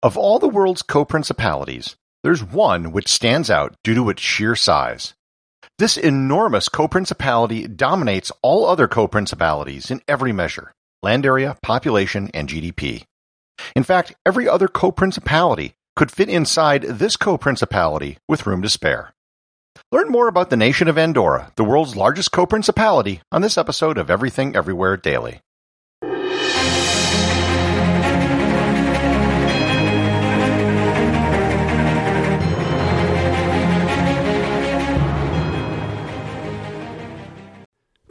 Of all the world's co-principalities, there's one which stands out due to its sheer size. This enormous co-principality dominates all other co-principalities in every measure land area, population, and GDP. In fact, every other co-principality could fit inside this co-principality with room to spare. Learn more about the nation of Andorra, the world's largest co-principality, on this episode of Everything Everywhere Daily.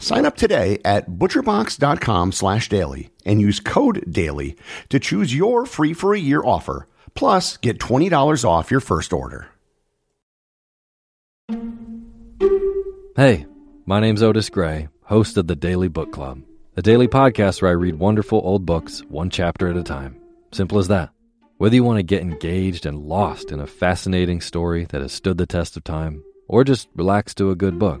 Sign up today at butcherbox.com slash daily and use code DAILY to choose your free for a year offer. Plus, get $20 off your first order. Hey, my name's Otis Gray, host of the Daily Book Club, a daily podcast where I read wonderful old books one chapter at a time. Simple as that. Whether you want to get engaged and lost in a fascinating story that has stood the test of time, or just relax to a good book.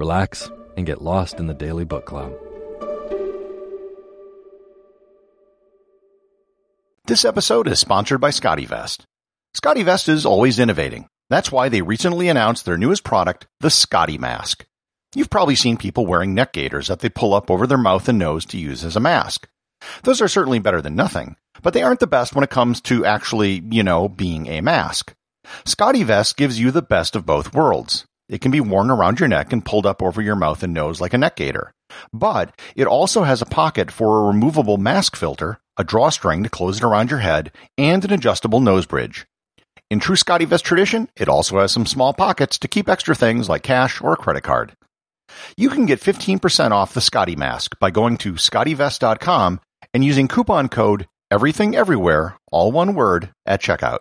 relax, and get lost in the Daily Book Club. This episode is sponsored by SCOTTeVEST. SCOTTeVEST is always innovating. That's why they recently announced their newest product, the Scotty Mask. You've probably seen people wearing neck gaiters that they pull up over their mouth and nose to use as a mask. Those are certainly better than nothing, but they aren't the best when it comes to actually, you know, being a mask. SCOTTeVEST gives you the best of both worlds. It can be worn around your neck and pulled up over your mouth and nose like a neck gaiter. But it also has a pocket for a removable mask filter, a drawstring to close it around your head, and an adjustable nose bridge. In true SCOTTeVEST tradition, it also has some small pockets to keep extra things like cash or a credit card. You can get 15% off the Scotty mask by going to scottevest.com and using coupon code everything everywhere, all one word, at checkout.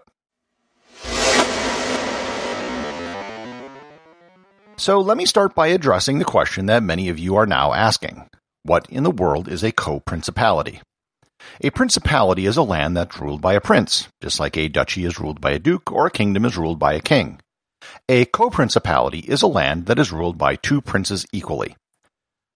So let me start by addressing the question that many of you are now asking. What in the world is a co-principality? A principality is a land that's ruled by a prince, just like a duchy is ruled by a duke or a kingdom is ruled by a king. A co-principality is a land that is ruled by two princes equally.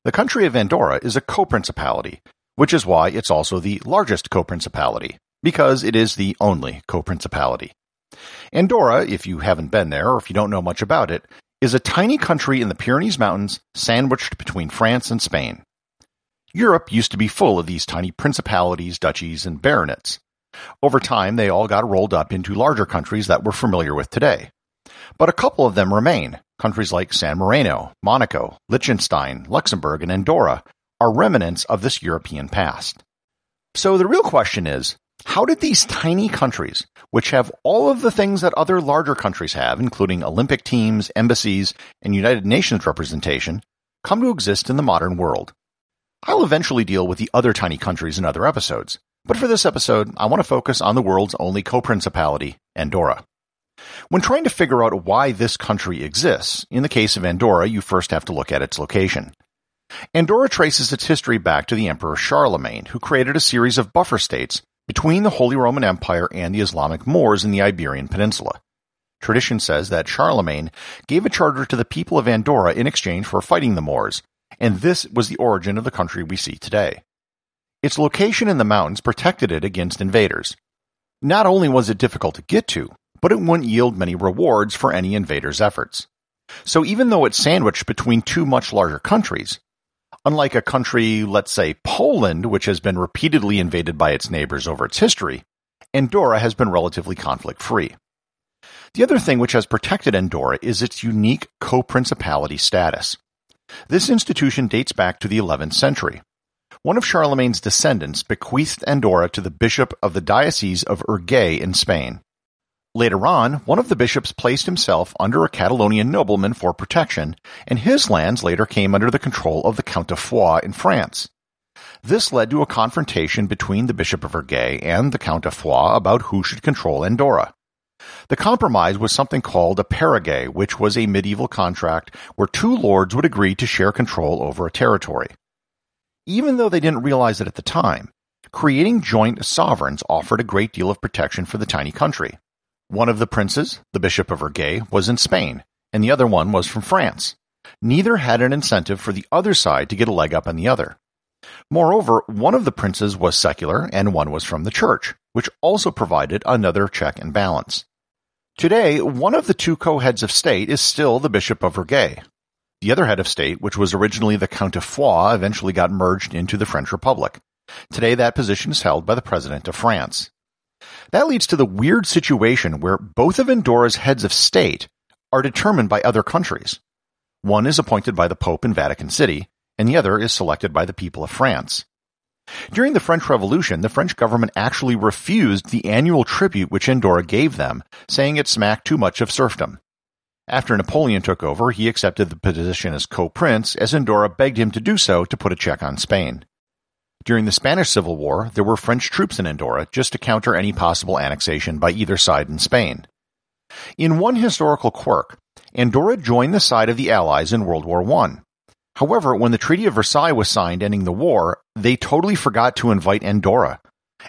The country of Andorra is a co-principality, which is why it's also the largest co-principality, because it is the only co-principality. Andorra, if you haven't been there or if you don't know much about it, is a tiny country in the Pyrenees Mountains sandwiched between France and Spain. Europe used to be full of these tiny principalities, duchies, and baronets. Over time, they all got rolled up into larger countries that we're familiar with today. But a couple of them remain. Countries like San Marino, Monaco, Liechtenstein, Luxembourg, and Andorra are remnants of this European past. So the real question is, how did these tiny countries, which have all of the things that other larger countries have, including Olympic teams, embassies, and United Nations representation, come to exist in the modern world? I'll eventually deal with the other tiny countries in other episodes, but for this episode, I want to focus on the world's only co-principality, Andorra. When trying to figure out why this country exists, in the case of Andorra, you first have to look at its location. Andorra traces its history back to the Emperor Charlemagne, who created a series of buffer states between the Holy Roman Empire and the Islamic Moors in the Iberian Peninsula. Tradition says that Charlemagne gave a charter to the people of Andorra in exchange for fighting the Moors, and this was the origin of the country we see today. Its location in the mountains protected it against invaders. Not only was it difficult to get to, but it wouldn't yield many rewards for any invader's efforts. So even though it's sandwiched between two much larger countries, unlike a country, let's say Poland, which has been repeatedly invaded by its neighbors over its history, Andorra has been relatively conflict free. The other thing which has protected Andorra is its unique co-principality status. This institution dates back to the 11th century. One of Charlemagne's descendants bequeathed Andorra to the bishop of the Diocese of Urgell in Spain. Later on, one of the bishops placed himself under a Catalonian nobleman for protection, and his lands later came under the control of the Count of Foix in France. This led to a confrontation between the Bishop of Urgell and the Count of Foix about who should control Andorra. The compromise was something called a paréage, which was a medieval contract where two lords would agree to share control over a territory. Even though they didn't realize it at the time, creating joint sovereigns offered a great deal of protection for the tiny country. One of the princes, the Bishop of Urgell, was in Spain, and the other one was from France. Neither had an incentive for the other side to get a leg up on the other. Moreover, one of the princes was secular and one was from the church, which also provided another check and balance. Today, one of the two co-heads of state is still the Bishop of Urgell. The other head of state, which was originally the Count of Foix, eventually got merged into the French Republic. Today, that position is held by the President of France. That leads to the weird situation where both of Andorra's heads of state are determined by other countries. One is appointed by the Pope in Vatican City, and the other is selected by the people of France. During the French Revolution, the French government actually refused the annual tribute which Andorra gave them, saying it smacked too much of serfdom. After Napoleon took over, he accepted the position as co-prince, as Andorra begged him to do so to put a check on Spain. During the Spanish Civil War, there were French troops in Andorra just to counter any possible annexation by either side in Spain. In one historical quirk, Andorra joined the side of the Allies in World War I. However, when the Treaty of Versailles was signed ending the war, they totally forgot to invite Andorra.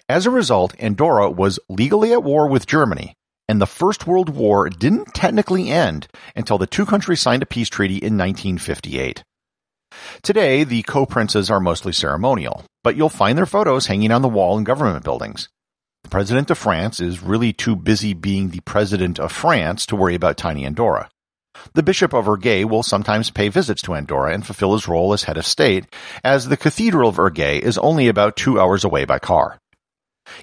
As a result, Andorra was legally at war with Germany, and the First World War didn't technically end until the two countries signed a peace treaty in 1958. Today, the co-princes are mostly ceremonial, but you'll find their photos hanging on the wall in government buildings. The President of France is really too busy being the President of France to worry about tiny Andorra. The Bishop of Urgell will sometimes pay visits to Andorra and fulfill his role as head of state, as the Cathedral of Urgell is only about two hours away by car.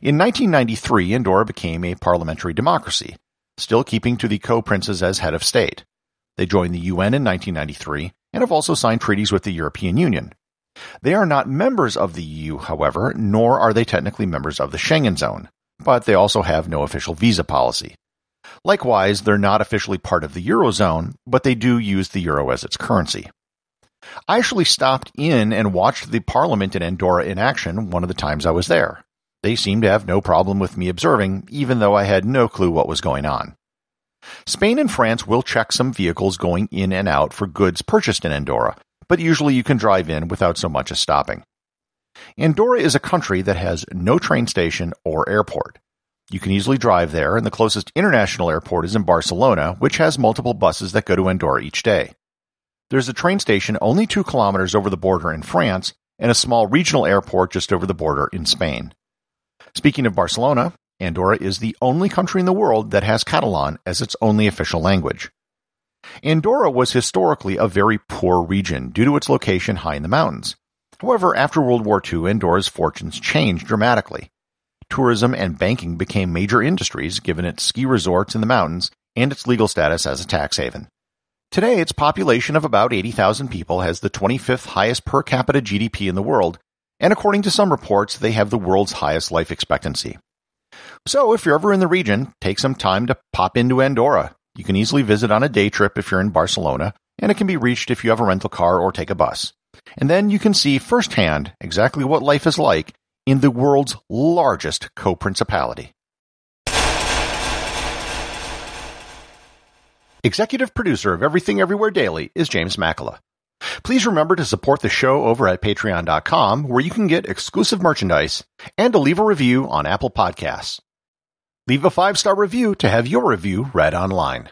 In 1993, Andorra became a parliamentary democracy, still keeping to the co-princes as head of state. They joined the UN in 1993 and have also signed treaties with the European Union. They are not members of the EU, however, nor are they technically members of the Schengen zone, but they also have no official visa policy. Likewise, they're not officially part of the Eurozone, but they do use the euro as its currency. I actually stopped in and watched the parliament in Andorra in action one of the times I was there. They seemed to have no problem with me observing, even though I had no clue what was going on. Spain and France will check some vehicles going in and out for goods purchased in Andorra, but usually you can drive in without so much as stopping. Andorra is a country that has no train station or airport. You can easily drive there, and the closest international airport is in Barcelona, which has multiple buses that go to Andorra each day. There's a train station only two kilometers over the border in France, and a small regional airport just over the border in Spain. Speaking of Barcelona, Andorra is the only country in the world that has Catalan as its only official language. Andorra was historically a very poor region due to its location high in the mountains. However, after World War II, Andorra's fortunes changed dramatically. Tourism and banking became major industries given its ski resorts in the mountains and its legal status as a tax haven. Today, its population of about 80,000 people has the 25th highest per capita GDP in the world, and according to some reports, they have the world's highest life expectancy. So if you're ever in the region, take some time to pop into Andorra. You can easily visit on a day trip if you're in Barcelona, and it can be reached if you have a rental car or take a bus. And then you can see firsthand exactly what life is like in the world's largest co-principality. Executive producer of Everything Everywhere Daily is James Makala. Please remember to support the show over at patreon.com where you can get exclusive merchandise and to leave a review on Apple Podcasts. Leave a five star review to have your review read online.